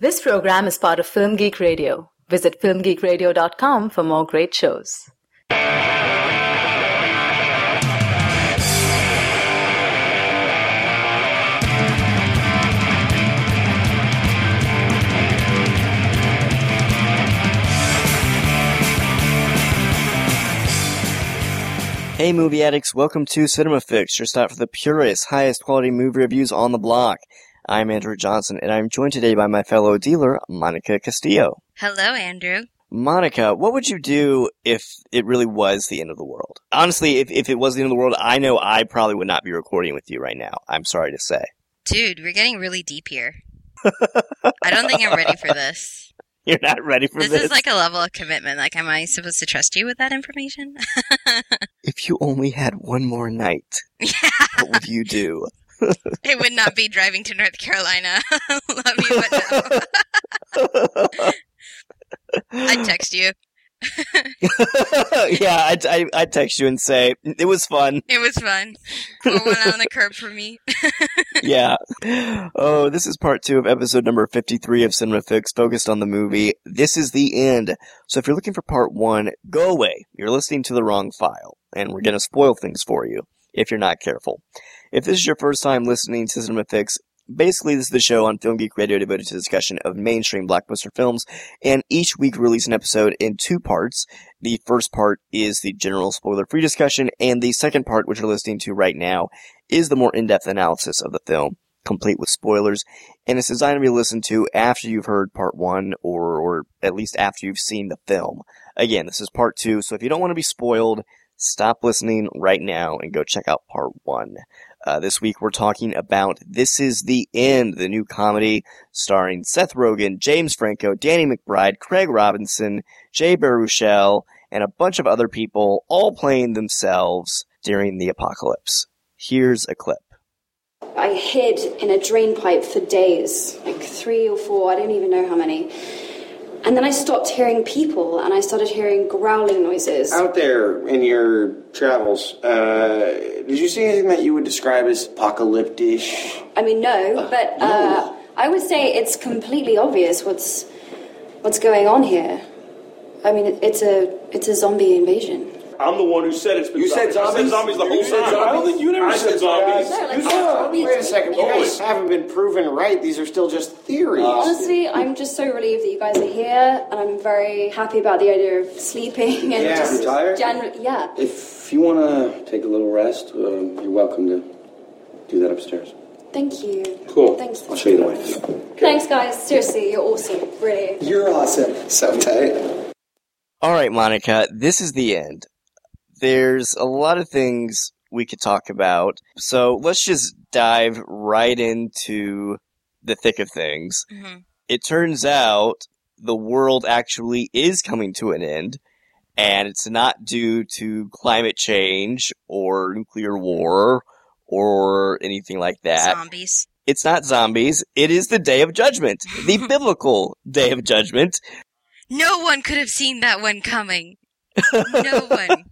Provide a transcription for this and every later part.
This program is part of Film Geek Radio. Visit filmgeekradio.com for more great shows. Hey movie addicts, welcome to Cinema Fix, your stop for the purest, highest quality movie reviews on the block. I'm Andrew Johnson, and I'm joined today by my fellow dealer, Monica Castillo. Hello, Andrew. Monica, what would you do if it really was the end of the world? Honestly, if, if it was the end of the world, I know I probably would not be recording with you right now. I'm sorry to say. Dude, we're getting really deep here. I don't think I'm ready for this. You're not ready for This this. is like a level of commitment. Like, am I supposed to trust you with that information? if you only had one more night, yeah, what would you do? It would not be driving to North Carolina. Love you, but no. I'd text you. yeah, I'd, I, I'd text you and say, it was fun. It was fun. One out on the curb for me. yeah. Oh, this is part two of episode number 53 of Cinema Fix, focused on the movie This is the End. So if you're looking for part one, go away. You're listening to the wrong file, and we're gonna spoil things for you if you're not careful. If this is your first time listening to Cinema Fix, basically this is the show on Film Geek Radio devoted to discussion of mainstream blockbuster films, and each week we release an episode in two parts. The first part is the general spoiler-free discussion, and the second part, which you're listening to right now, is the more in-depth analysis of the film, complete with spoilers, and it's designed to be listened to after you've heard part one, or, or at least after you've seen the film. Again, this is part two, so if you don't want to be spoiled, stop listening right now and go check out part one. Uh, this week we're talking about This Is the End, the new comedy starring Seth Rogen, James Franco, Danny McBride, Craig Robinson, Jay Baruchel, and a bunch of other people all playing themselves during the apocalypse. Here's a clip. I hid in a drain pipe for days, like three or four, I don't even know how many. And then I stopped hearing people and I started hearing growling noises. Out there in your travels, uh, did you see anything that you would describe as apocalyptic? I mean, no, but uh, I would say it's completely obvious what's what's going on here. I mean, it's a it's a zombie invasion. I'm the one who said it's been You said zombies. zombies? I said zombies the whole You said time. I don't think you never I said, said zombies. No, like, You said, zombies- wait a second, you guys haven't been proven right. These are still just theories. Honestly, I'm just so relieved that you guys are here, and I'm very happy about the idea of sleeping and Yeah. just You tired? generally, yeah. If you want to take a little rest, um, you're welcome to do that upstairs. Thank you. Cool. Thanks. I'll show you the way. Thanks, guys. Seriously, you're awesome. Really. You're awesome. So tight. Alright, Monica, this is the end. There's a lot of things we could talk about, so let's just dive right into the thick of things. Mhm. It turns out the world actually is coming to an end, and it's not due to climate change or nuclear war or anything like that. Zombies. It's not zombies. It is the Day of Judgment, the biblical Day of Judgment. No one could have seen that one coming. No one.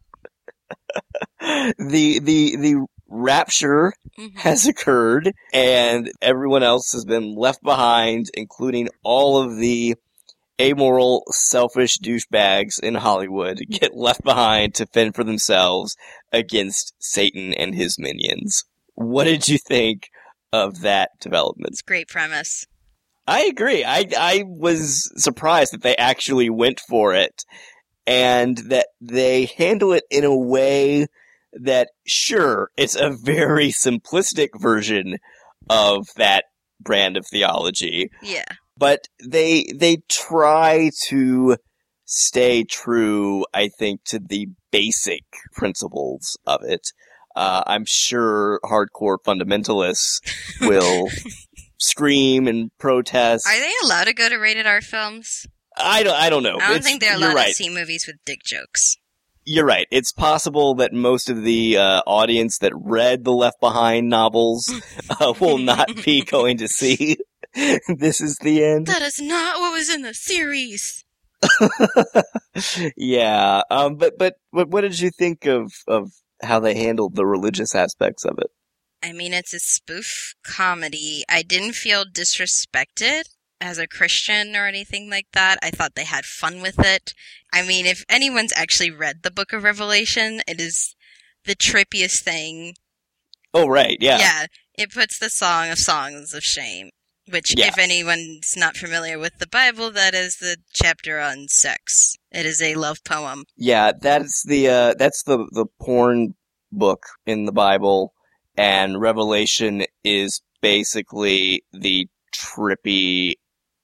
the the the rapture Mhm. has occurred and everyone else has been left behind including all of the amoral selfish douchebags in hollywood get left behind to fend for themselves against satan and his minions what did you think of that development It's a great premise. I agree. I I was surprised that they actually went for it and that they handle it in a way that sure, it's a very simplistic version of that brand of theology, Yeah. but they they try to stay true, I think, to the basic principles of it. Uh, I'm sure hardcore fundamentalists will scream and protest. Are they allowed to go to rated R films? I don't. I don't know. I don't It's- think they're allowed right. to see movies with dick jokes. You're right. It's possible that most of the uh, audience that read the Left Behind novels uh, will not be going to see. this is the end. That is not what was in the series. yeah. Um. But but what what did you think of of how they handled the religious aspects of it? I mean, it's a spoof comedy. I didn't feel disrespected as a Christian or anything like that. I thought they had fun with it. I mean, if anyone's actually read the book of Revelation, it is the trippiest thing. Oh, right. Yeah. Yeah, it puts the Song of Songs of Shame, which, Yeah. if anyone's not familiar with the Bible, that is the chapter on sex. It is a love poem. Yeah, that's the uh that's the the porn book in the Bible and Revelation is basically the trippy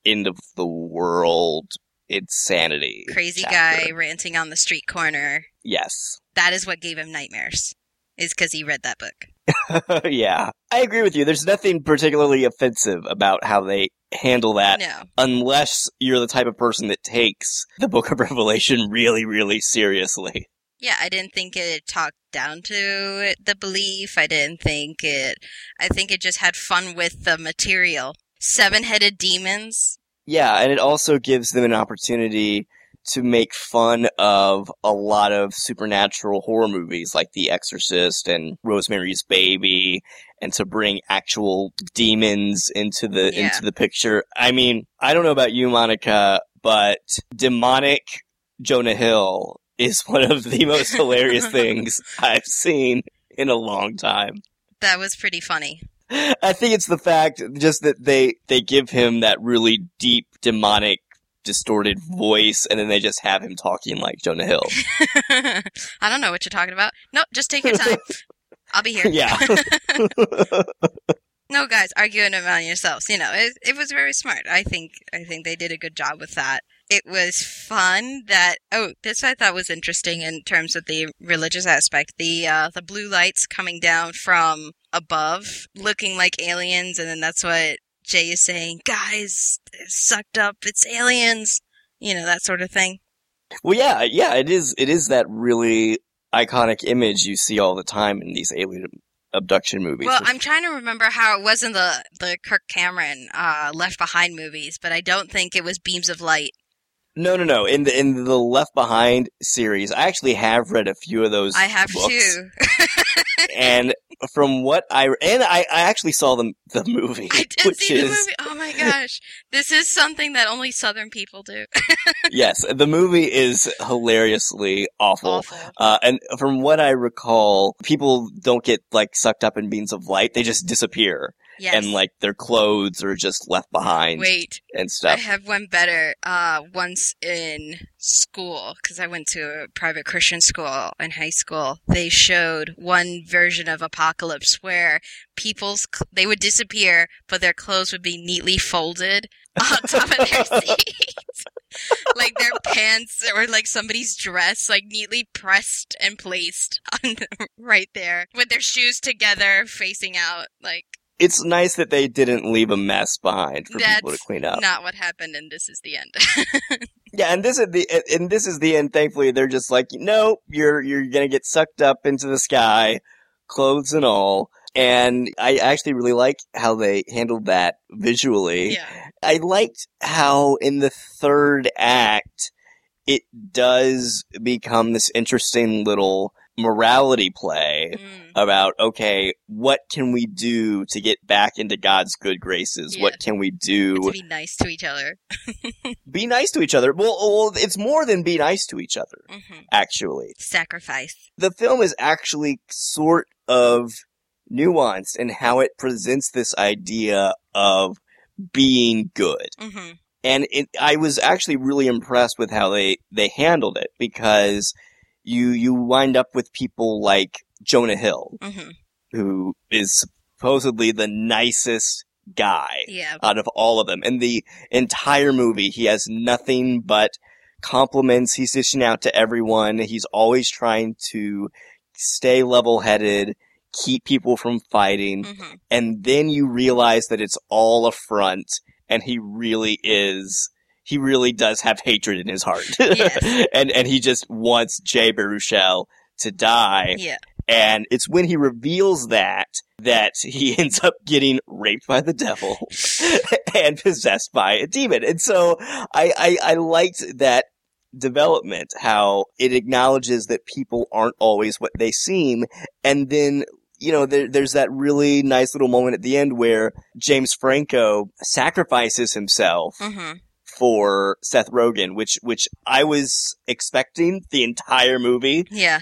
end of the world insanity. Crazy chapter. guy ranting on the street corner. Yes. That is what gave him nightmares, is because he read that book. yeah. I agree with you. There's nothing particularly offensive about how they handle that No. unless you're the type of person that takes the book of Revelation really, really seriously. Yeah, I didn't think it talked down to the belief. I didn't think it. I think it just had fun with the material. Seven headed demons. Yeah, and it also gives them an opportunity to make fun of a lot of supernatural horror movies like The Exorcist and Rosemary's Baby and to bring actual demons into the Yeah. into the picture. I mean, I don't know about you Monica, but demonic Jonah Hill is one of the most hilarious things I've seen in a long time. That was pretty funny. I think it's the fact just that they they give him that really deep demonic distorted voice and then they just have him talking like Jonah Hill. I don't know what you're talking about. No, just take your time. I'll be here. yeah. No, guys, arguing among yourselves. You know, it, it was very smart. I think I think they did a good job with that. It was fun that oh, this I thought was interesting in terms of the religious aspect. The uh, the blue lights coming down from above, looking like aliens, and then that's what Jay is saying. Guys, sucked up. It's aliens. You know that sort of thing. well yeah, yeah, it is it is that really iconic image you see all the time in these alien abduction movies. Well, I'm trying to remember how it was in the the Kirk Cameron uh, Left Behind movies, but I don't think it was beams of light. no, no, no. In the in the Left Behind series, I actually have read a few of those I have books. too. and from what I and I, I actually saw the the movie, I did which see the movie. Oh my gosh, this is something that only Southern people do. yes, the movie is hilariously awful. Awful. Uh, and from what I recall, people don't get like sucked up in beams of light; they just disappear, Yes. and like their clothes are just left behind Wait, and stuff. I have one better. Uh, once in school, because I went to a private Christian school in high school, they showed one version of Apocalypse where people's cl- they would disappear, but their clothes would be neatly folded on top of their seats. like their pants or like somebody's dress, like neatly pressed and placed on right there with their shoes together facing out. Like It's nice that they didn't leave a mess behind for people to clean up. not what happened, and this is the end. Yeah, and this is the and this is the end. Thankfully, they're just like, no, you're you're gonna get sucked up into the sky, clothes and all. And I actually really like how they handled that visually. yeah. I liked how in the third act it does become this interesting little morality play Mm. about okay, what can we do to get back into God's good graces? Yeah. What can we do? to be nice to each other. be nice to each other. Well, well, it's more than be nice to each other, hmm actually. Sacrifice. The film is actually sort of nuanced in how it presents this idea of being good. hmm And it, I was actually really impressed with how they, they handled it because you, you wind up with people like Jonah Hill, hmm who is supposedly the nicest guy Yeah. out of all of them. In the entire movie, he has nothing but compliments. He's dishing out to everyone. He's always trying to stay level headed, keep people from fighting. hmm And then you realize that it's all a front and he really is. He really does have hatred in his heart. Yes. and, and he just wants Jay Baruchel to die. Yeah. And it's when he reveals that that he ends up getting raped by the devil and possessed by a demon. And so I, I, I liked that development, how it acknowledges that people aren't always what they seem. And then you know, there, there's that really nice little moment at the end where James Franco sacrifices himself hmm for Seth Rogen, which which I was expecting the entire movie, Yeah.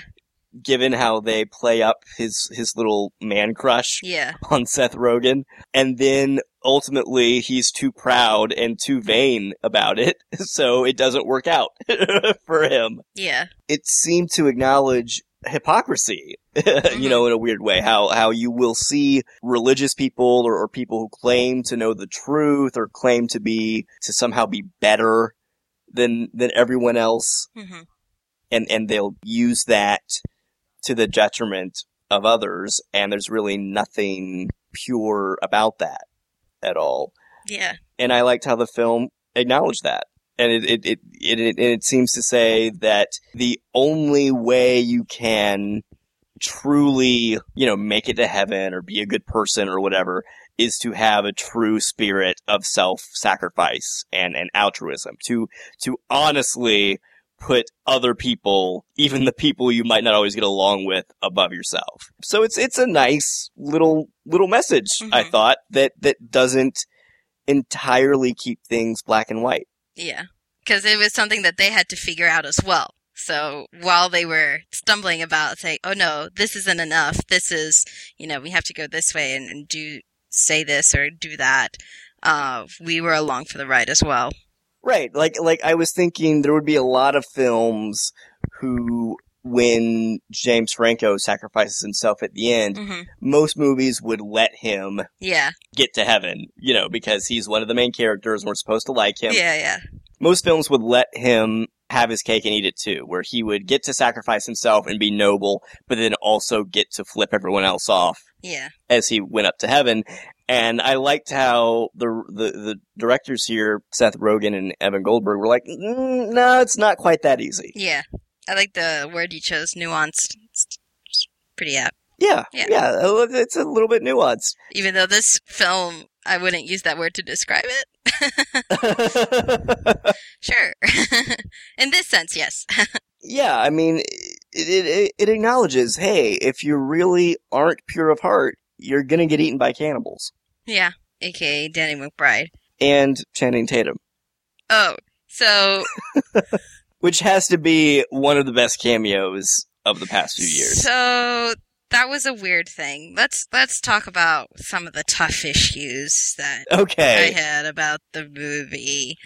given how they play up his his little man crush Yeah. on Seth Rogen, and then ultimately he's too proud and too vain about it, so it doesn't work out for him. Yeah. It seemed to acknowledge hypocrisy, you know, in a weird way. How how you will see religious people or, or people who claim to know the truth or claim to be to somehow be better than than everyone else, hmm and and they'll use that to the detriment of others, and there's really nothing pure about that at all. Yeah. And I liked how the film acknowledged that. And it, it, it, it, it, it seems to say that the only way you can truly, you know, make it to heaven or be a good person or whatever is to have a true spirit of self-sacrifice and, and altruism. To, to honestly put other people, even the people you might not always get along with, above yourself. So it's, it's a nice little, little message, I Mhm. thought, that, that doesn't entirely keep things black and white. Yeah. Because it was something that they had to figure out as well. So while they were stumbling about saying, oh no, this isn't enough, this is, you know, we have to go this way and, and do, say this or do that, uh, we were along for the ride as well. Right. Like, like I was thinking there would be a lot of films who, when James Franco sacrifices himself at the end, hmm most movies would let him Yeah. get to heaven, you know, because he's one of the main characters and we're supposed to like him. Yeah, yeah. Most films would let him have his cake and eat it too, where he would get to sacrifice himself and be noble, but then also get to flip everyone else off Yeah. as he went up to heaven. And I liked how the the, the directors here, Seth Rogen and Evan Goldberg, were like, mm, "No, it's not quite that easy." Yeah. I like the word you chose, nuanced. It's pretty apt. Yeah, Yeah. yeah, it's a little bit nuanced. Even though this film, I wouldn't use that word to describe it. Sure. In this sense, yes. yeah, I mean, it, it it acknowledges, hey, if you really aren't pure of heart, you're gonna get eaten by cannibals. yeah. AKA Danny McBride. And Channing Tatum, Oh, so which has to be one of the best cameos of the past few years. So that was a weird thing. Let's let's talk about some of the tough issues that okay. I had about the movie.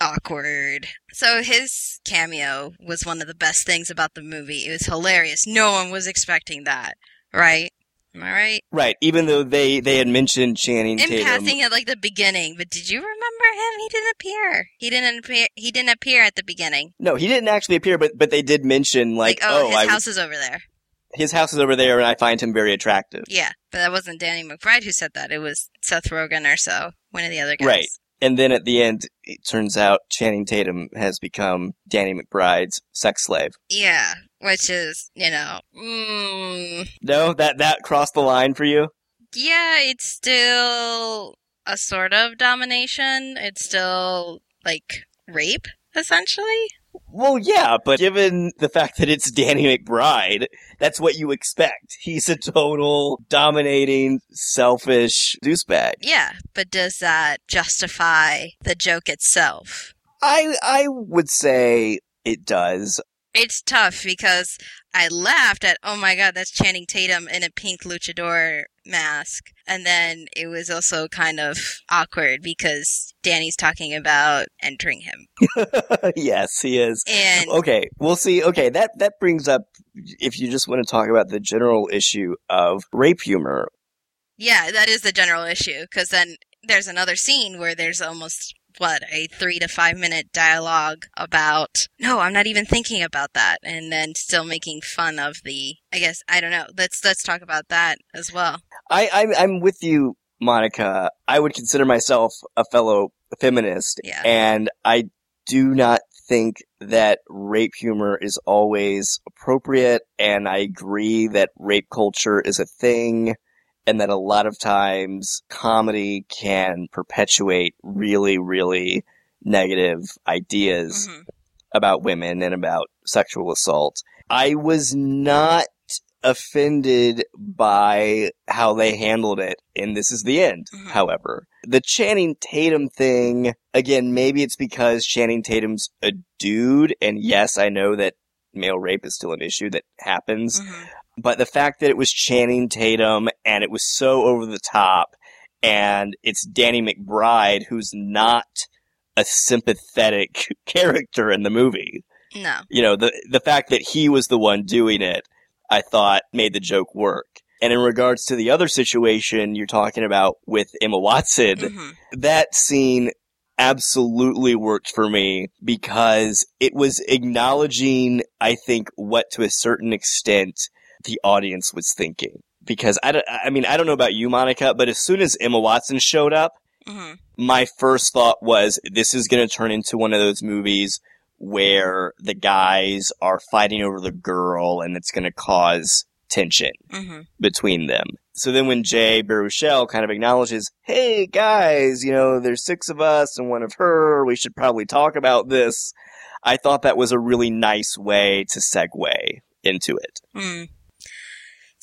Awkward. So his cameo was one of the best things about the movie. It was hilarious. No one was expecting that, right? Am I right? Right, even though they, they had mentioned Channing In Tatum. passing at like the beginning, but did you remember him? He didn't appear. He didn't appear. He didn't appear at the beginning. No, he didn't actually appear, but but they did mention like, Like, oh, oh his I, house is over there. his house is over there, and I find him very attractive. Yeah, but that wasn't Danny McBride who said that. It was Seth Rogen or so, one of the other guys. Right. And then at the end, it turns out Channing Tatum has become Danny McBride's sex slave. Yeah, which is, you know, mm, No, that that crossed the line for you. yeah, it's still a sort of domination. It's still like rape, essentially. Well, yeah, but given the fact that it's Danny McBride, that's what you expect. He's a total dominating, selfish douchebag. Yeah, but does that justify the joke itself? I I would say it does. It's tough because I laughed at, oh my god, that's Channing Tatum in a pink luchador mask. And then it was also kind of awkward because Danny's talking about entering him. yes, he is. And Okay, we'll see. Okay, that that brings up if you just want to talk about the general issue of rape humor. yeah, that is the general issue because then there's another scene where there's almost what a three to five minute dialogue about no i'm not even thinking about that and then still making fun of the i guess i don't know let's let's talk about that as well I I'm, I'm with you, Monica. I would consider myself a fellow feminist, Yeah. and I do not think that rape humor is always appropriate. And I agree that rape culture is a thing. And that a lot of times comedy can perpetuate really, really negative ideas Mhm. about women and about sexual assault. I was not offended by how they handled it, and this is the end, Mhm. however. The Channing Tatum thing, again, maybe it's because Channing Tatum's a dude, and yes, I know that male rape is still an issue that happens, Mhm. But the fact that it was Channing Tatum and it was so over the top, and it's Danny McBride, who's not a sympathetic character in the movie No. you know, the the fact that he was the one doing it, I thought made the joke work. And in regards to the other situation you're talking about with Emma Watson, hmm that scene absolutely worked for me because it was acknowledging, I think, what to a certain extent the audience was thinking. Because I, don't- I mean, I don't know about you, Monica, but as soon as Emma Watson showed up, hmm my first thought was this is going to turn into one of those movies where the guys are fighting over the girl and it's going to cause tension hmm between them. So then when Jay Baruchel kind of acknowledges, hey guys, you know, there's six of us and one of her, we should probably talk about this. I thought that was a really nice way to segue into it. Mm.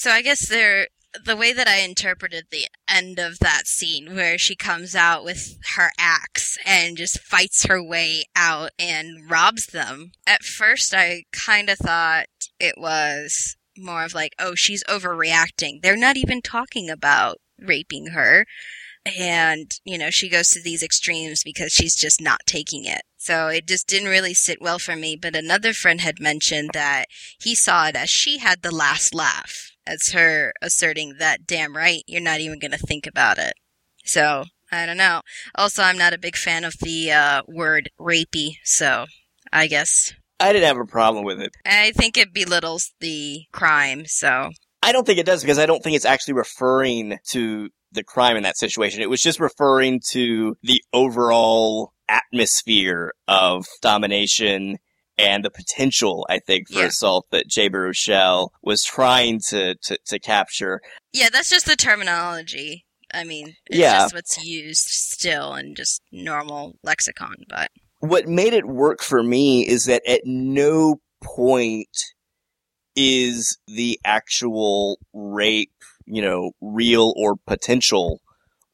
So I guess there, the way that I interpreted the end of that scene, where she comes out with her axe and just fights her way out and robs them. At first, I kind of thought it was more of like, oh, she's overreacting. They're not even talking about raping her. And, you know, she goes to these extremes because she's just not taking it. So it just didn't really sit well for me. But another friend had mentioned that he saw it as she had the last laugh, as her asserting that, damn right, you're not even going to think about it. So, I don't know. Also, I'm not a big fan of the uh, word rapey, so I guess. I didn't have a problem with it. I think it belittles the crime, so. I don't think it does because I don't think it's actually referring to the crime in that situation. It was just referring to the overall atmosphere of domination and the potential, I think, for Yeah. assault that Jay Baruchel was trying to, to, to capture. Yeah, that's just the terminology. I mean, it's Yeah. just what's used still in just normal lexicon, but. What made it work for me is that at no point is the actual rape, you know, real or potential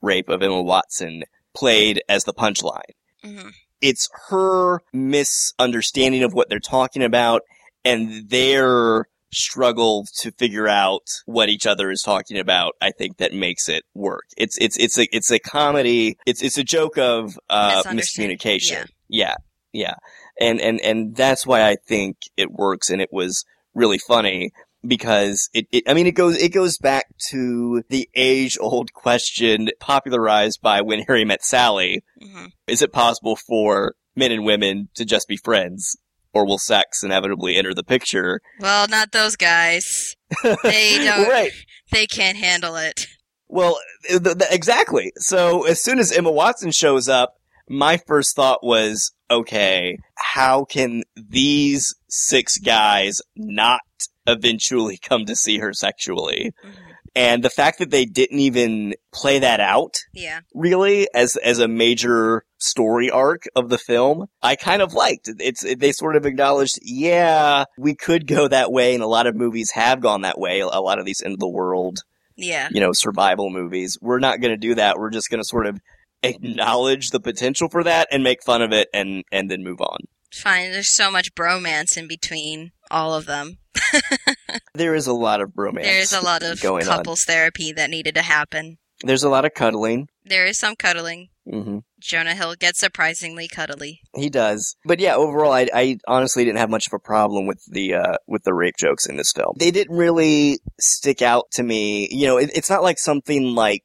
rape of Emma Watson played as the punchline. mhm. It's her misunderstanding of what they're talking about and their struggle to figure out what each other is talking about i think that makes it work. It's it's it's a it's a comedy. It's it's a joke of uh miscommunication. yeah. Yeah. And and and that's why i think it works and it was really funny because it, it I mean it goes it goes back to the age old question popularized by when Harry met Sally Mhm. is it possible for men and women to just be friends? Or will sex inevitably enter the picture? Well, not those guys. They don't. right. They can't handle it. Well, th- th- exactly. So as soon as Emma Watson shows up, my first thought was, okay, how can these six guys not eventually come to see her sexually? Mhm. And the fact that they didn't even play that out Yeah. really as as a major story arc of the film i kind of liked it's they sort of acknowledged yeah we could go that way and a lot of movies have gone that way a lot of these end of the world Yeah. you know survival movies we're not going to do that we're just going to sort of acknowledge the potential for that and make fun of it and and then move on Fine. There's so much bromance in between all of them. there is a lot of romance There's a lot of going on couples therapy that needed to happen. there's a lot of cuddling There is some cuddling. hmm Jonah Hill gets surprisingly cuddly. He does, but yeah, overall, I, I honestly didn't have much of a problem with the uh, with the rape jokes in this film. They didn't really stick out to me. You know, it, it's not like something like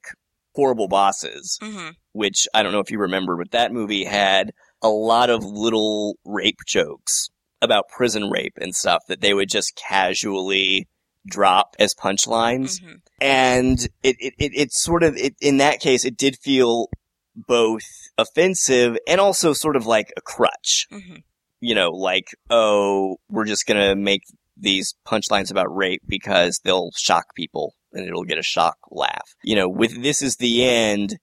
Horrible Bosses, hmm which I don't know if you remember, but that movie had a lot of little rape jokes about prison rape and stuff that they would just casually drop as punchlines. Hmm and it it, it, it sort of it, in that case it did feel both offensive and also sort of like a crutch. Hmm you know like oh we're just gonna make these punchlines about rape because they'll shock people and it'll get a shock laugh. You know with this is the end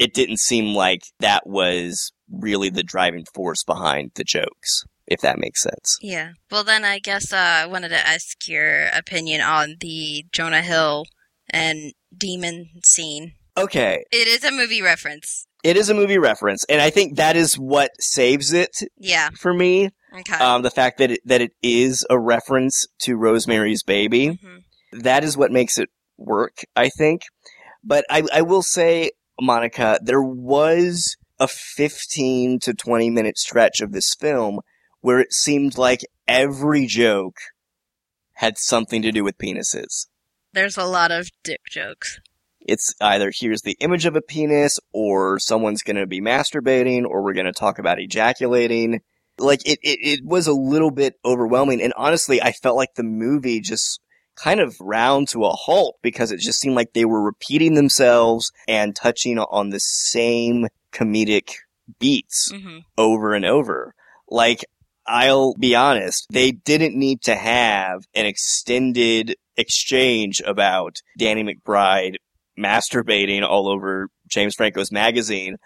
it didn't seem like that was really the driving force behind the jokes if that makes sense. Yeah. Well, then I guess uh, I wanted to ask your opinion on the Jonah Hill and demon scene. Okay, It is a movie reference. it is a movie reference, and I think that is what saves it Yeah. for me. Okay. Um, the fact that it, that it is a reference to Rosemary's Baby. Mhm. that is what makes it work, I think. But I, I will say, Monica, there was a 15 to 20 minute stretch of this film where it seemed like every joke had something to do with penises. There's a lot of dick jokes. It's either here's the image of a penis, or someone's gonna be masturbating, or we're gonna talk about ejaculating. Like, it, it, it was a little bit overwhelming, and honestly, I felt like the movie just kind of round to a halt because it just seemed like they were repeating themselves and touching on the same comedic beats hmm over and over. Like, I'll be honest, they didn't need to have an extended exchange about Danny McBride masturbating all over James Franco's magazine,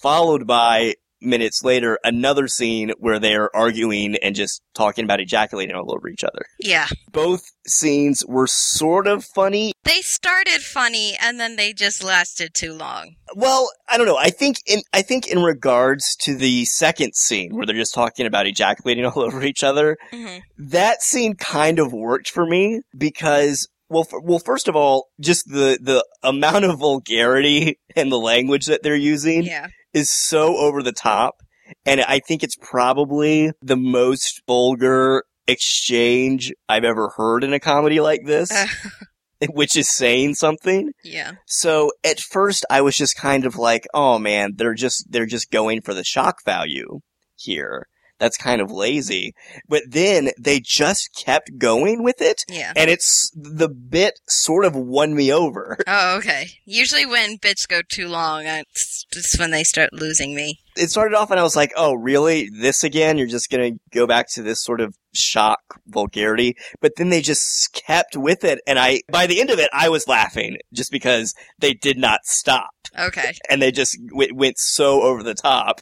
followed by minutes later another scene where they're arguing and just talking about ejaculating all over each other. Yeah. Both scenes were sort of funny. They started funny and then they just lasted too long. Well, I don't know. I think in I think in regards to the second scene where they're just talking about ejaculating all over each other, hmm that scene kind of worked for me because well, f- well, first of all, just the the amount of vulgarity and the language that they're using Yeah. Is so over the top, and I think it's probably the most vulgar exchange I've ever heard in a comedy like this, Uh, which is saying something. yeah. So at first I was just kind of like, oh man, they're just, they're just going for the shock value here. That's kind of lazy. But then they just kept going with it. Yeah. And it's, the bit sort of won me over. Oh, okay. Usually when bits go too long, it's just when they start losing me. It started off and I was like, oh really? This again? You're just gonna go back to this sort of shock vulgarity? But then they just kept with it and I, by the end of it, I was laughing just because they did not stop. Okay. and they just w- went so over the top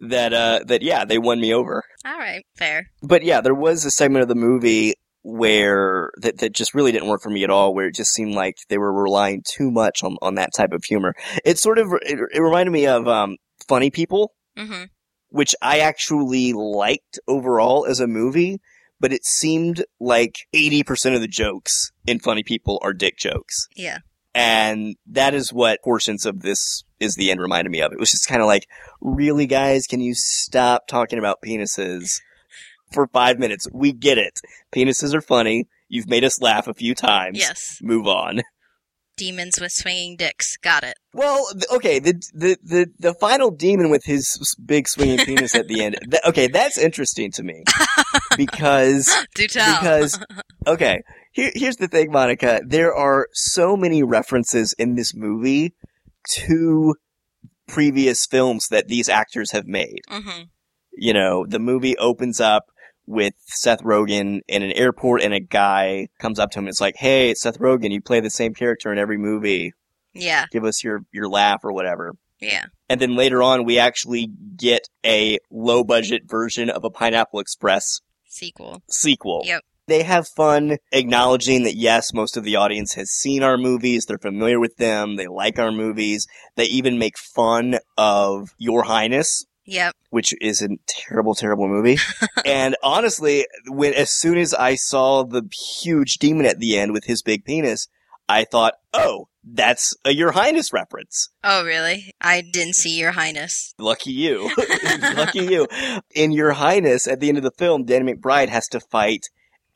that uh that yeah they won me over All right. Fair. but yeah there was a segment of the movie where that, that just really didn't work for me at all where it just seemed like they were relying too much on, on that type of humor it sort of it, it reminded me of um funny people hmm which i actually liked overall as a movie but it seemed like 80% of the jokes in funny people are dick jokes Yeah. and that is what portions of this is the end reminded me of. It was just kind of like, really, guys, can you stop talking about penises for five minutes? We get it. Penises are funny. You've made us laugh a few times. Yes. Move on. Demons with swinging dicks. Got it. Well, okay, the the the the final demon with his big swinging penis at the end. Okay, that's interesting to me because Do tell. because okay here, here's the thing monica there are so many references in this movie to previous films that these actors have made hmm you know the movie opens up with Seth Rogen in an airport and a guy comes up to him and is like, Hey, it's Seth Rogen, you play the same character in every movie. Yeah. Give us your, your laugh or whatever. Yeah. And then later on, we actually get a low budget version of a Pineapple Express Sequel. sequel. Yep. They have fun acknowledging that yes, most of the audience has seen our movies, they're familiar with them, they like our movies. They even make fun of Your Highness, Yep. which is a terrible, terrible movie. and honestly, when as soon as I saw the huge demon at the end with his big penis, I thought, oh, that's a Your Highness reference. Oh, really? I didn't see Your Highness. Lucky you. Lucky you. In Your Highness, at the end of the film, Danny McBride has to fight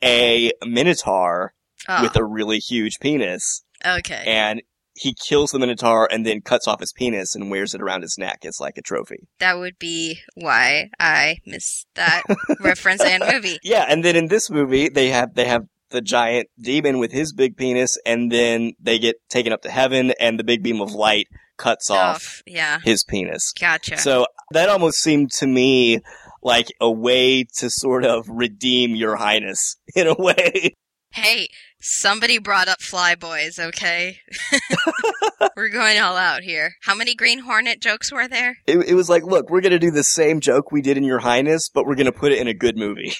a Minotaur Oh, with a really huge penis. okay. And he kills the Minotaur and then cuts off his penis and wears it around his neck as like a trophy. That would be why I missed that reference and movie. Yeah, and then in this movie, they have, they have the giant demon with his big penis and then they get taken up to heaven and the big beam of light cuts off Off. Yeah. his penis. Gotcha. So that almost seemed to me like a way to sort of redeem your highness in a way. Hey, somebody brought up Flyboys, okay? We're going all out here. How many Green Hornet jokes were there? It, it was like, look, we're gonna do the same joke we did in Your Highness, but we're gonna put it in a good movie.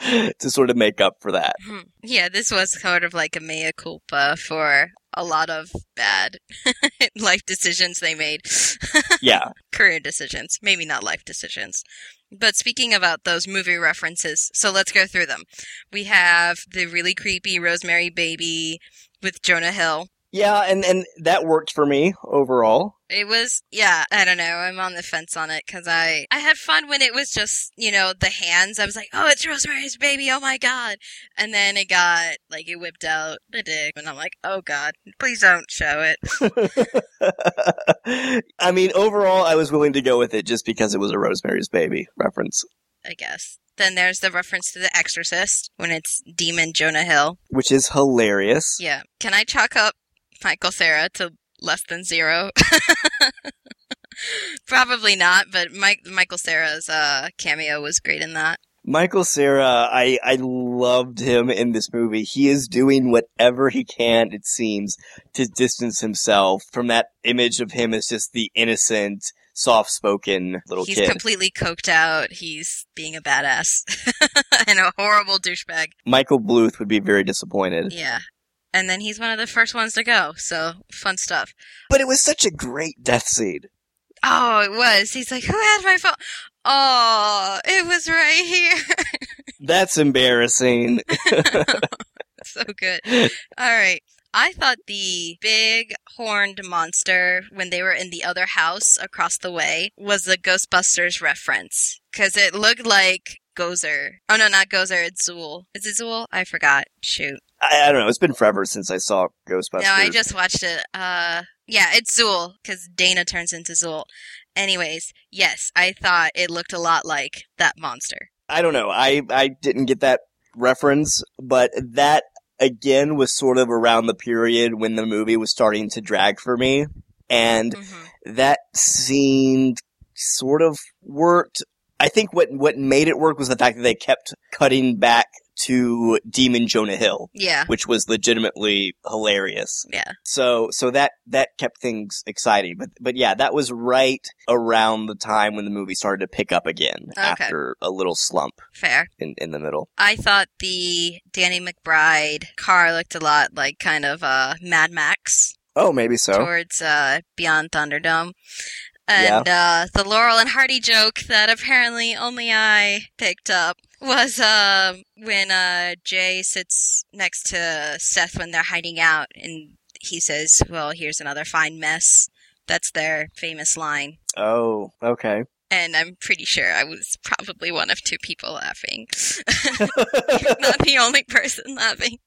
to sort of make up for that. Hmm. Yeah, this was sort of like a mea culpa for a lot of bad life decisions they made. Yeah. Career decisions. Maybe not life decisions. But speaking about those movie references, so let's go through them. We have the really creepy Rosemary Baby with Jonah Hill. Yeah, and, and that worked for me overall. It was, yeah, I don't know. I'm on the fence on it because I, I had fun when it was just, you know, the hands. I was like, oh, it's Rosemary's baby. Oh my God. And then it got, like, it whipped out the dick. And I'm like, oh God, please don't show it. I mean, overall, I was willing to go with it just because it was a Rosemary's Baby reference, I guess. Then there's the reference to The Exorcist when it's Demon Jonah Hill. which is hilarious. Yeah. Can I chalk up Michael Cera to less than zero? Probably not, but Mike, Michael Cera's uh, cameo was great in that. Michael Cera, I, I loved him in this movie. He is doing whatever he can, it seems, to distance himself from that image of him as just the innocent, soft spoken little He's kid. completely coked out. He's being a badass and a horrible douchebag. Michael Bluth would be very disappointed. Yeah. And then he's one of the first ones to go, so fun stuff. But it was such a great death scene. Oh, it was. He's like, who had my phone? Oh, it was right here. That's embarrassing. so good. All right. I thought the big horned monster when they were in the other house across the way was the Ghostbusters reference because it looked like Gozer. Oh no, not Gozer. It's Zuul. Is it Zuul? I forgot. Shoot. I, I don't know. It's been forever since I saw Ghostbusters. No, I just watched it. Uh, yeah, it's Zuul because Dana turns into Zuul. Anyways, yes, I thought it looked a lot like that monster. I don't know. I, I didn't get that reference, but that again was sort of around the period when the movie was starting to drag for me. And hmm that scene sort of worked. I think what, what made it work was the fact that they kept cutting back to Demon Jonah Hill, Yeah, which was legitimately hilarious. yeah. So, so that, that kept things exciting. But, but yeah, that was right around the time when the movie started to pick up again Okay. after a little slump Fair. in, in the middle. I thought the Danny McBride car looked a lot like kind of uh, Mad Max Oh, maybe so. towards uh, Beyond Thunderdome. And uh, the Laurel and Hardy joke that apparently only I picked up was uh, when uh, Jay sits next to Seth when they're hiding out, and he says, "Well, here's another fine mess." That's their famous line. Oh, okay. And I'm pretty sure I was probably one of two people laughing. Not the only person laughing.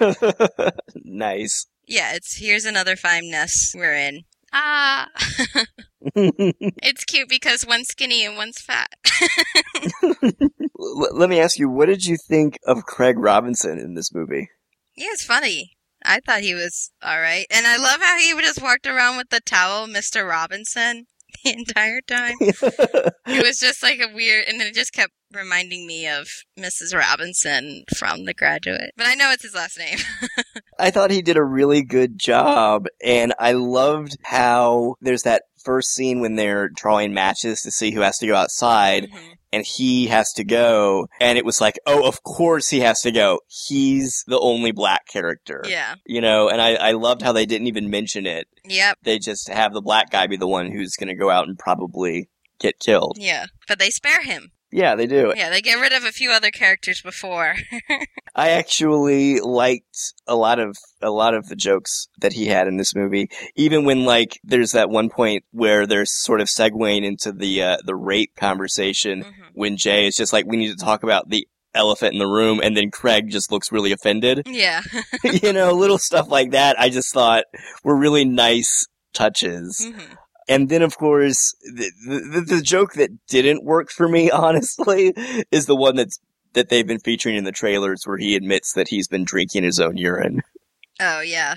nice. Yeah, it's here's another fine mess we're in. Ah, it's cute because one's skinny and one's fat. L- let me ask you, what did you think of Craig Robinson in this movie? He was funny. I thought he was alright. And I love how he just walked around with the towel, Mr. Robinson, the entire time. It was just like a weird, and it just kept reminding me of Mrs. Robinson from The Graduate. But I know it's his last name. I thought he did a really good job, and I loved how there's that first scene when they're drawing matches to see who has to go outside, Mhm. and he has to go, and it was like, oh, of course he has to go. He's the only black character. Yeah. You know, and I, I loved how they didn't even mention it. Yep. They just have the black guy be the one who's gonna go out and probably get killed. Yeah. But they spare him. Yeah, they do. Yeah, they get rid of a few other characters before. I actually liked a lot of a lot of the jokes that he had in this movie. Even when like there's that one point where they're sort of segueing into the uh, the rape conversation Mhm. when Jay is just like we need to talk about the elephant in the room and then Craig just looks really offended. Yeah. you know, little stuff like that I just thought were really nice touches. Mhm. And then, of course, the, the, the joke that didn't work for me, honestly, is the one that's that they've been featuring in the trailers, where he admits that he's been drinking his own urine. Oh yeah.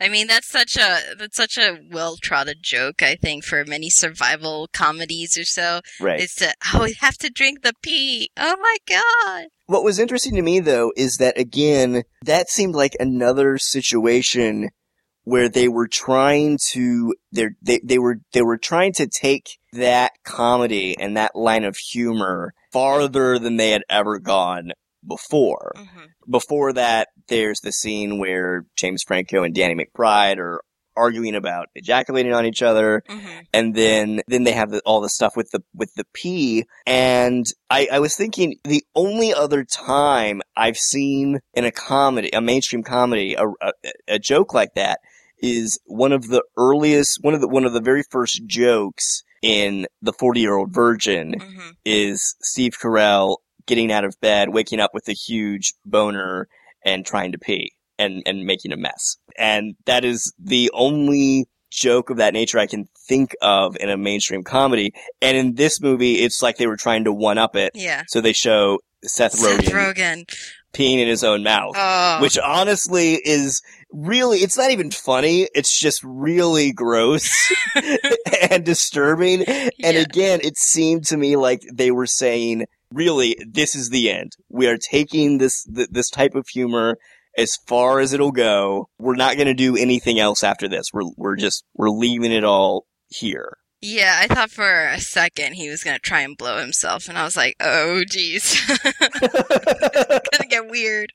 I mean that's such a that's such a well trotted joke, I think, for many survival comedies or so. Right. Is to oh we have to drink the pee. Oh my god. What was interesting to me though is that again, that seemed like another situation where they were trying to they they were they were trying to take that comedy and that line of humor farther than they had ever gone before. hmm Before that, there's the scene where James Franco and Danny McBride are arguing about ejaculating on each other hmm and then then they have the, all the stuff with the with the pee and I, I was thinking the only other time I've seen in a comedy a mainstream comedy a, a, a joke like that is one of the earliest one of the one of the very first jokes in the 40 year old virgin hmm is Steve Carell getting out of bed waking up with a huge boner and trying to pee and and making a mess and that is the only joke of that nature I can think of in a mainstream comedy. And in this movie, it's like they were trying to one up it. Yeah. So they show Seth Seth Rogen Rogen. peeing in his own mouth, Oh. which honestly is really, it's not even funny. It's just really gross and disturbing. And Yeah. again, it seemed to me like they were saying, really, this is the end. We are taking this, th- this type of humor as far as it'll go. We're not going to do anything else after this. We're, we're just, we're leaving it all here. Yeah, I thought for a second he was gonna try and blow himself, and I was like, "Oh, geez, gonna get weird."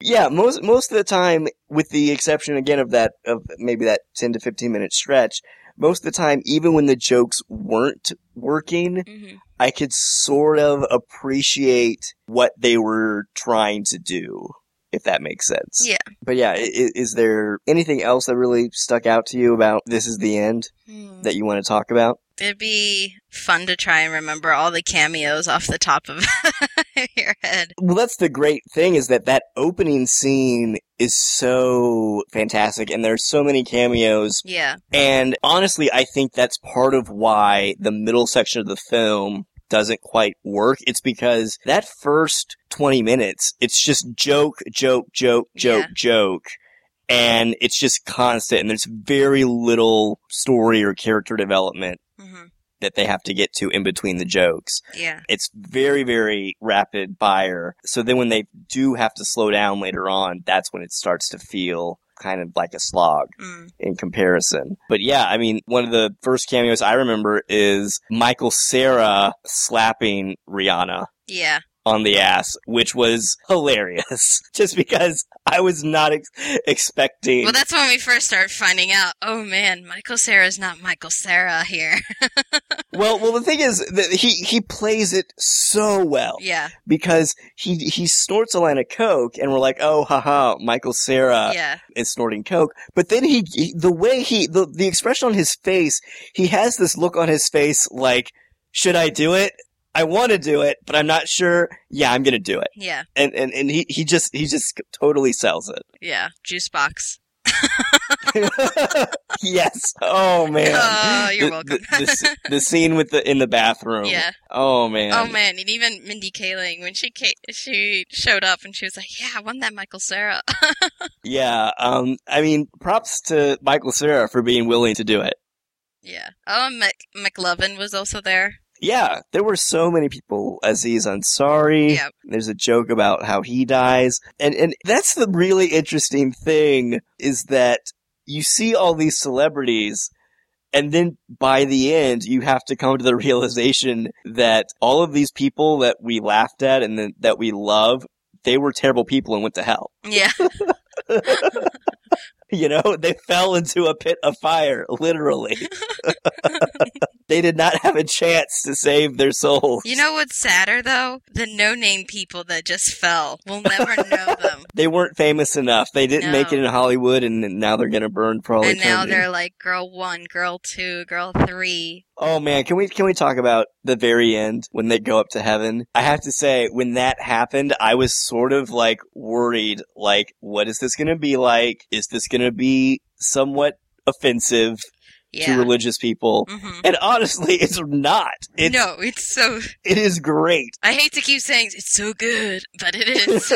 Yeah, most most of the time, with the exception again of that of maybe that ten to fifteen minute stretch, most of the time, even when the jokes weren't working, hmm I could sort of appreciate what they were trying to do, if that makes sense. Yeah. But yeah, is, is there anything else that really stuck out to you about this is the end Hmm. that you want to talk about? It'd be fun to try and remember all the cameos off the top of your head. Well, that's the great thing is that that opening scene is so fantastic, and there's so many cameos Yeah. And honestly, I think that's part of why the middle section of the film doesn't quite work. It's because that first 20 minutes, it's just joke, joke, joke, joke, Yeah. joke. And it's just constant and there's very little story or character development hmm that they have to get to in between the jokes. Yeah. It's very, very rapid fire. So then when they do have to slow down later on, that's when it starts to feel kind of like a slog Mm. in comparison. But yeah, I mean, one of the first cameos I remember is Michael Cera slapping Rihanna Yeah. On the ass, which was hilarious. Just because I was not ex- expecting. Well, that's when we first started finding out. Oh man, Michael Cera's not Michael Cera here. well, well, the thing is that he he plays it so well yeah. because he he snorts a line of coke, and we're like, oh, haha, Michael Cera yeah. is snorting coke. But then he, he the way he the the expression on his face, he has this look on his face like, should I do it? I want to do it, but I'm not sure. Yeah, I'm gonna do it. Yeah. And and and he he just he just totally sells it. Yeah. Juice box. yes. Oh man. Oh, you're the, welcome. The, the, the scene with the in the bathroom. Yeah. Oh man. Oh man, and even Mindy Kaling when she ca- she showed up and she was like, "Yeah, I won that Michael Cera." Yeah. Um. I mean, props to Michael Cera for being willing to do it. yeah. Oh, Mc- McLovin was also there. Yeah, there were so many people. Aziz Ansari. Yep. There's a joke about how he dies, and and that's the really interesting thing is that you see all these celebrities, and then by the end you have to come to the realization that all of these people that we laughed at and that- that we love, they were terrible people and went to hell. Yeah. You know, they fell into a pit of fire, literally. They did not have a chance to save their souls. You know what's sadder though? The no-name people that just fell. We'll never know them. they weren't famous enough. They didn't make it in Hollywood, and now they're gonna burn for all and now they're like girl 1, girl 2, girl 3. Oh man, can we can we talk about the very end when they go up to heaven? I have to say, when that happened, I was sort of like worried. Like, what is this gonna be like? Is this gonna be somewhat offensive to religious people? Mhm. And honestly, it's not. It's no, it's so it is great. I hate to keep saying it's so good, but it is.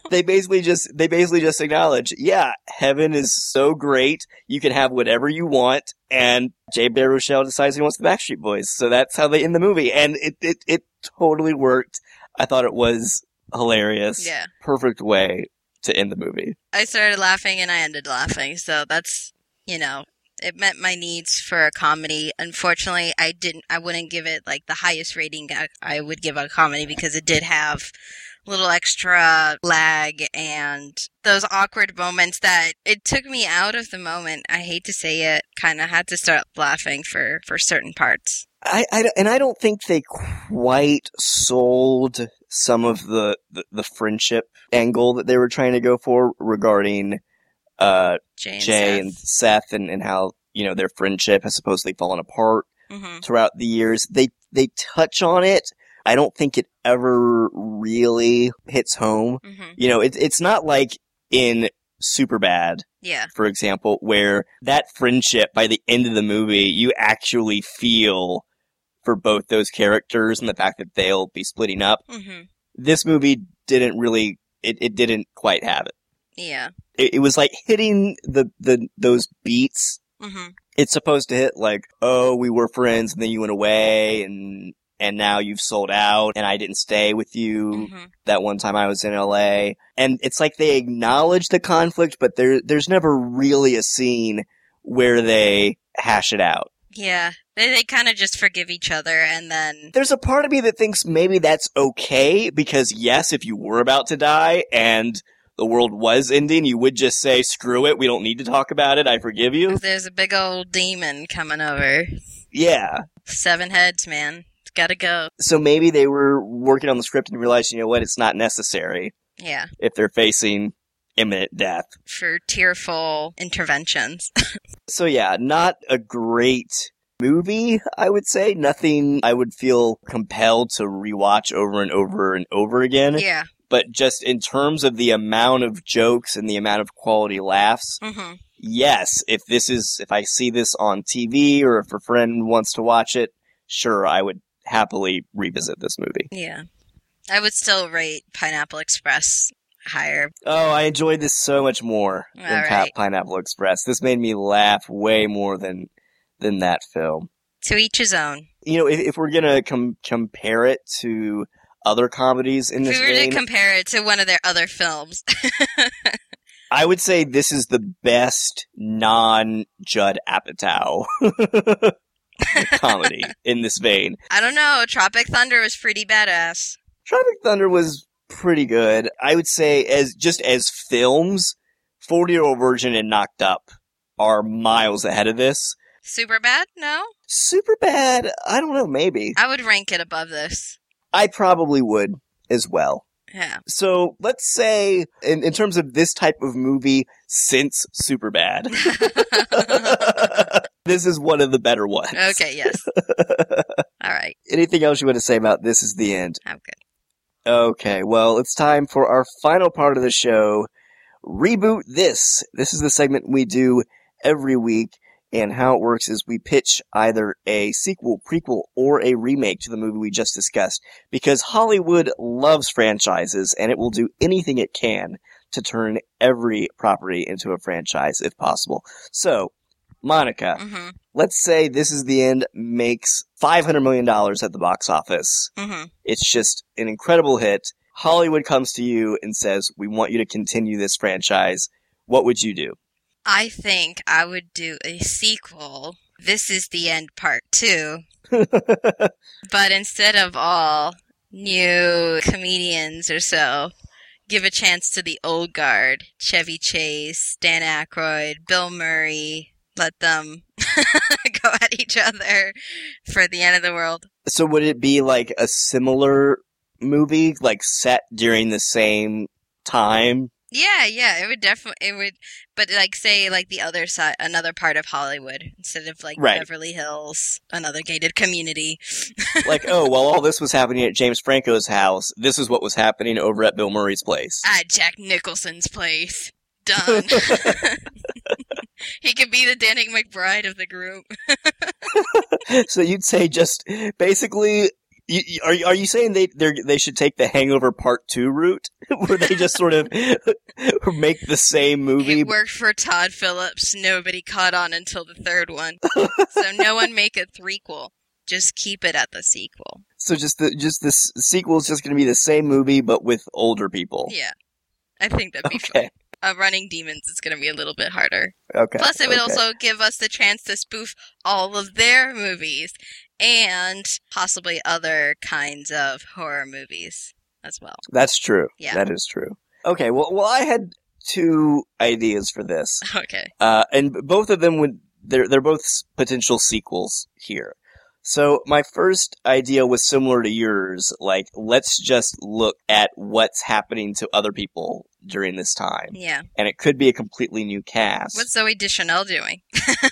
they basically just they basically just acknowledge, yeah, heaven is so great. You can have whatever you want, and Jay Baruchel decides he wants the Backstreet Boys, so that's how they end the movie, and it it it totally worked. I thought it was hilarious. Yeah. Perfect way to end the movie. I started laughing and I ended laughing. So that's, you know, it met my needs for a comedy. Unfortunately, I didn't, I wouldn't give it like the highest rating I, would give a comedy because it did have little extra lag and those awkward moments that it took me out of the moment. I hate to say it, kind of had to start laughing for, for certain parts. I, I and I don't think they quite sold some of the, the, the friendship angle that they were trying to go for regarding uh, Jay and Jay Seth. and Seth and, and how you know their friendship has supposedly fallen apart hmm throughout the years. They they touch on it. I don't think it ever really hits home. hmm You know, it's it's not like in Superbad, Yeah. for example, where that friendship by the end of the movie you actually feel for both those characters and the fact that they'll be splitting up. hmm This movie didn't really it, it didn't quite have it. Yeah. it. It was like hitting the, the those beats hmm it's supposed to hit like, oh, we were friends and then you went away and and now you've sold out and I didn't stay with you hmm that one time I was in LA. And it's like they acknowledge the conflict, but there there's never really a scene where they hash it out. Yeah. They, they kind of just forgive each other and then There's a part of me that thinks maybe that's okay because yes, if you were about to die and the world was ending, you would just say, screw it, we don't need to talk about it, I forgive you. there's a big old demon coming over. Yeah. Seven heads, man. It's gotta go. So maybe they were working on the script and realized, you know what, it's not necessary Yeah. if they're facing imminent death. For tearful interventions. So yeah, not a great movie, I would say. Nothing I would feel compelled to rewatch over and over and over again. yeah. But just in terms of the amount of jokes and the amount of quality laughs, hmm yes, if this is, if I see this on TV or if a friend wants to watch it, sure, I would happily revisit this movie. Yeah. I would still rate Pineapple Express higher. Oh, I enjoyed this so much more than All right. Pineapple Express. This made me laugh way more than than that film. To each his own. You know, if, if we're gonna com- compare it to other comedies in this. If we were to compare it to one of their other films, I would say this is the best non Judd Apatow comedy in this vein. I don't know. Tropic Thunder was pretty badass. Tropic Thunder was pretty good. I would say as just as films, Forty Year Old Virgin and Knocked Up are miles ahead of this. Super bad? No? Super bad. I don't know. Maybe I would rank it above this. I probably would as well. Yeah. So let's say, in, in terms of this type of movie, since Superbad, this is one of the better ones. okay, yes. All right. Anything else you want to say about this is the end? I'm good. Okay, well, it's time for our final part of the show. Reboot this. This is the segment we do every week, and how it works is we pitch either a sequel, prequel, or a remake to the movie we just discussed, because Hollywood loves franchises, and it will do anything it can to turn every property into a franchise if possible. So, Monica, hmm let's say this is the end makes $500 million at the box office. hmm It's just an incredible hit. Hollywood comes to you and says, We want you to continue this franchise. What would you do? I think I would do a sequel. This is the end part two. But instead of all new comedians or so, give a chance to the old guard. Chevy Chase, Dan Aykroyd, Bill Murray. Let them go at each other for the end of the world. so, would it be like a similar movie, like set during the same time? Yeah, yeah, it would definitely, it would, but like say like the other side, another part of Hollywood instead of like Right. Beverly Hills, another gated community. Like, oh, while all this was happening at James Franco's house, this is what was happening over at Bill Murray's place. at Jack Nicholson's place. Done. he could be the Danny McBride of the group. so you'd say just basically. You, are you- are you saying they they they should take the Hangover Part Two route, where they just sort of make the same movie? It worked for Todd Phillips. Nobody caught on until the third one. so no one make a threequel. Just keep it at the sequel. So just the just this sequel is just going to be the same movie but with older people. Yeah. I think that'd be Okay. fun. Uh, Running Demons is going to be a little bit harder. Okay. Plus, it would okay. also give us the chance to spoof all of their movies and possibly other kinds of horror movies as well. That's true. Yeah. That is true. Okay. Well, well, I had two ideas for this. Okay. Uh, and both of them would they're they're both potential sequels here. So my first idea was similar to yours, like let's just look at what's happening to other people during this time, Yeah. and it could be a completely new cast. What's Zooey Deschanel doing?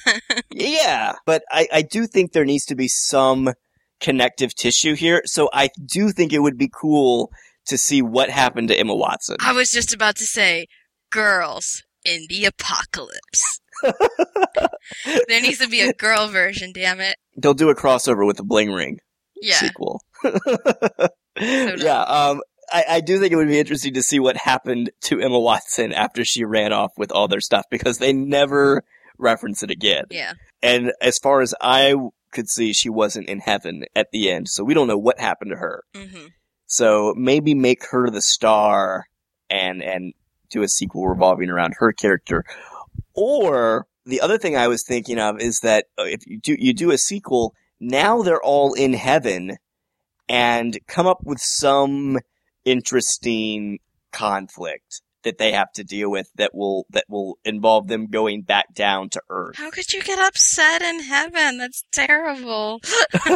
yeah, but I I do think there needs to be some connective tissue here. So I do think it would be cool to see what happened to Emma Watson. I was just about to say, girls in the apocalypse. there needs to be a girl version, damn it. They'll do a crossover with the Bling Ring. Yeah. sequel. nice. yeah, um, I, I do think it would be interesting to see what happened to Emma Watson after she ran off with all their stuff because they never reference it again. Yeah. And as far as I could see, she wasn't in heaven at the end, so we don't know what happened to her. hmm So maybe make her the star and and do a sequel revolving around her character. Or the other thing I was thinking of is that uh, if you do you do a sequel, now they're all in heaven and come up with some interesting conflict that they have to deal with that will that will involve them going back down to earth. How could you get upset in heaven? That's terrible.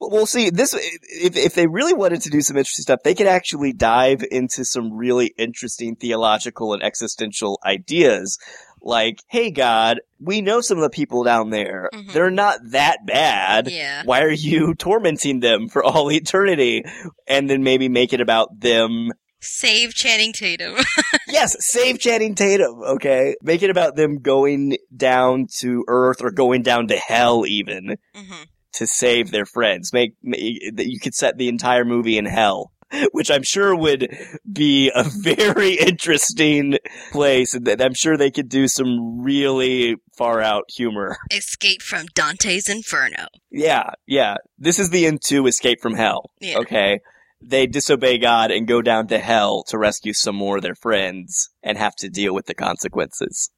Well, see. This, if if they really wanted to do some interesting stuff, they could actually dive into some really interesting theological and existential ideas. Like, hey God, we know some of the people down there. Mhm. They're not that bad. Yeah. Why are you tormenting them for all eternity? And then maybe make it about them. Save Channing Tatum. Yes, save Channing Tatum. Okay, make it about them going down to Earth or going down to hell, even hmm to save their friends. Make, make that you could set the entire movie in hell, which I'm sure would be a very interesting place, and that I'm sure they could do some really far out humor. Escape from Dante's Inferno. Yeah, yeah. This is the end to Escape from Hell. Yeah. Okay. They disobey God and go down to hell to rescue some more of their friends and have to deal with the consequences.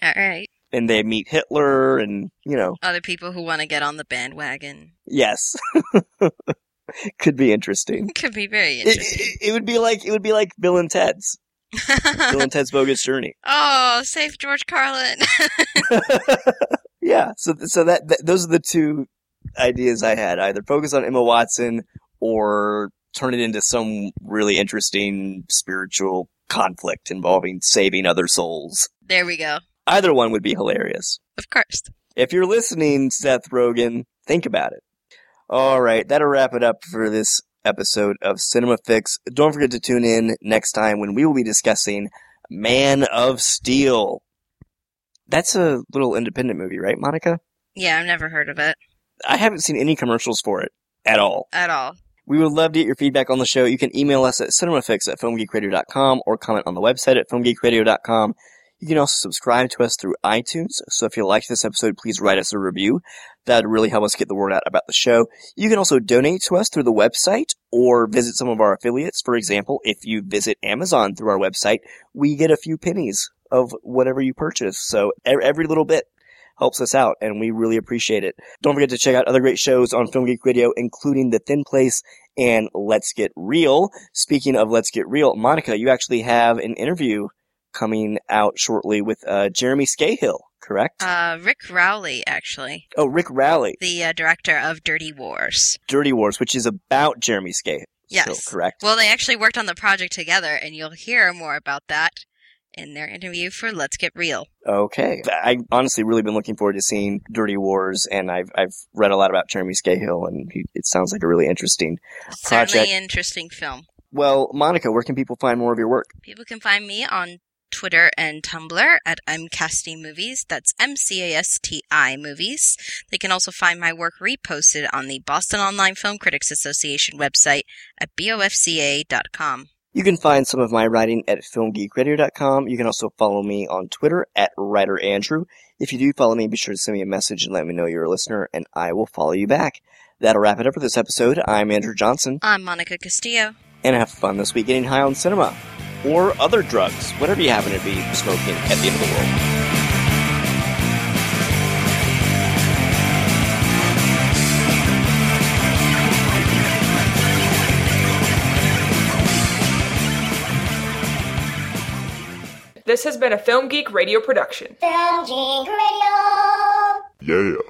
All right. And they meet Hitler and, you know, Other people who want to get on the bandwagon. yes. Could be interesting. Could be very It, interesting. it, it would be like it would be like Bill and Ted's Bill and Ted's Bogus Journey. oh, save George Carlin. yeah, so so that, that those are the two ideas I had. Either focus on Emma Watson or turn it into some really interesting spiritual conflict involving saving other souls. there we go. Either one would be hilarious. Of course. If you're listening, Seth Rogen, think about it. All right, that'll wrap it up for this episode of Cinema Fix. Don't forget to tune in next time when we will be discussing Man of Steel. That's a little independent movie, right, Monica? Yeah, I've never heard of it I haven't seen any commercials for it at all. at all. We would love to get your feedback on the show. You can email us at cinemafix at filmgeekradio.com or comment on the website at filmgeekradio.com. You can also subscribe to us through iTunes. So if you liked this episode, please write us a review. That would really help us get the word out about the show. You can also donate to us through the website or visit some of our affiliates. For example, if you visit Amazon through our website, we get a few pennies of whatever you purchase. So every little bit helps us out and we really appreciate it. Don't forget to check out other great shows on Film Geek Radio, including The Thin Place and Let's Get Real. Speaking of Let's Get Real, Monica, you actually have an interview coming out shortly with uh, Jeremy Scahill, correct? Uh, Rick Rowley, actually, oh, Rick Rowley, the uh, director of Dirty Wars. Dirty Wars, which is about Jeremy Scahill, Yes. correct? Well, they actually worked on the project together, and you'll hear more about that in their interview for Let's Get Real. Okay. I honestly really been looking forward to seeing Dirty Wars, and I've I've read a lot about Jeremy Scahill, and he, it sounds like a really interesting. Certainly Project. interesting film. Well, Monica, where can people find more of your work? People can find me on Twitter and Tumblr at MCasti Movies. That's M C A S T I Movies. They can also find my work reposted on the Boston Online Film Critics Association website at bofca.com. You can find some of my writing at filmgeekradio.com. You can also follow me on Twitter at WriterAndrew. If you do follow me, be sure to send me a message and let me know you're a listener, and I will follow you back. That'll wrap it up for this episode. I'm Andrew Johnson, I'm Monica Castillo. and have fun this week getting high on cinema. Or other drugs, whatever you happen to be smoking at the end of the world. This has been a Film Geek Radio production. Film Geek Radio. Yeah.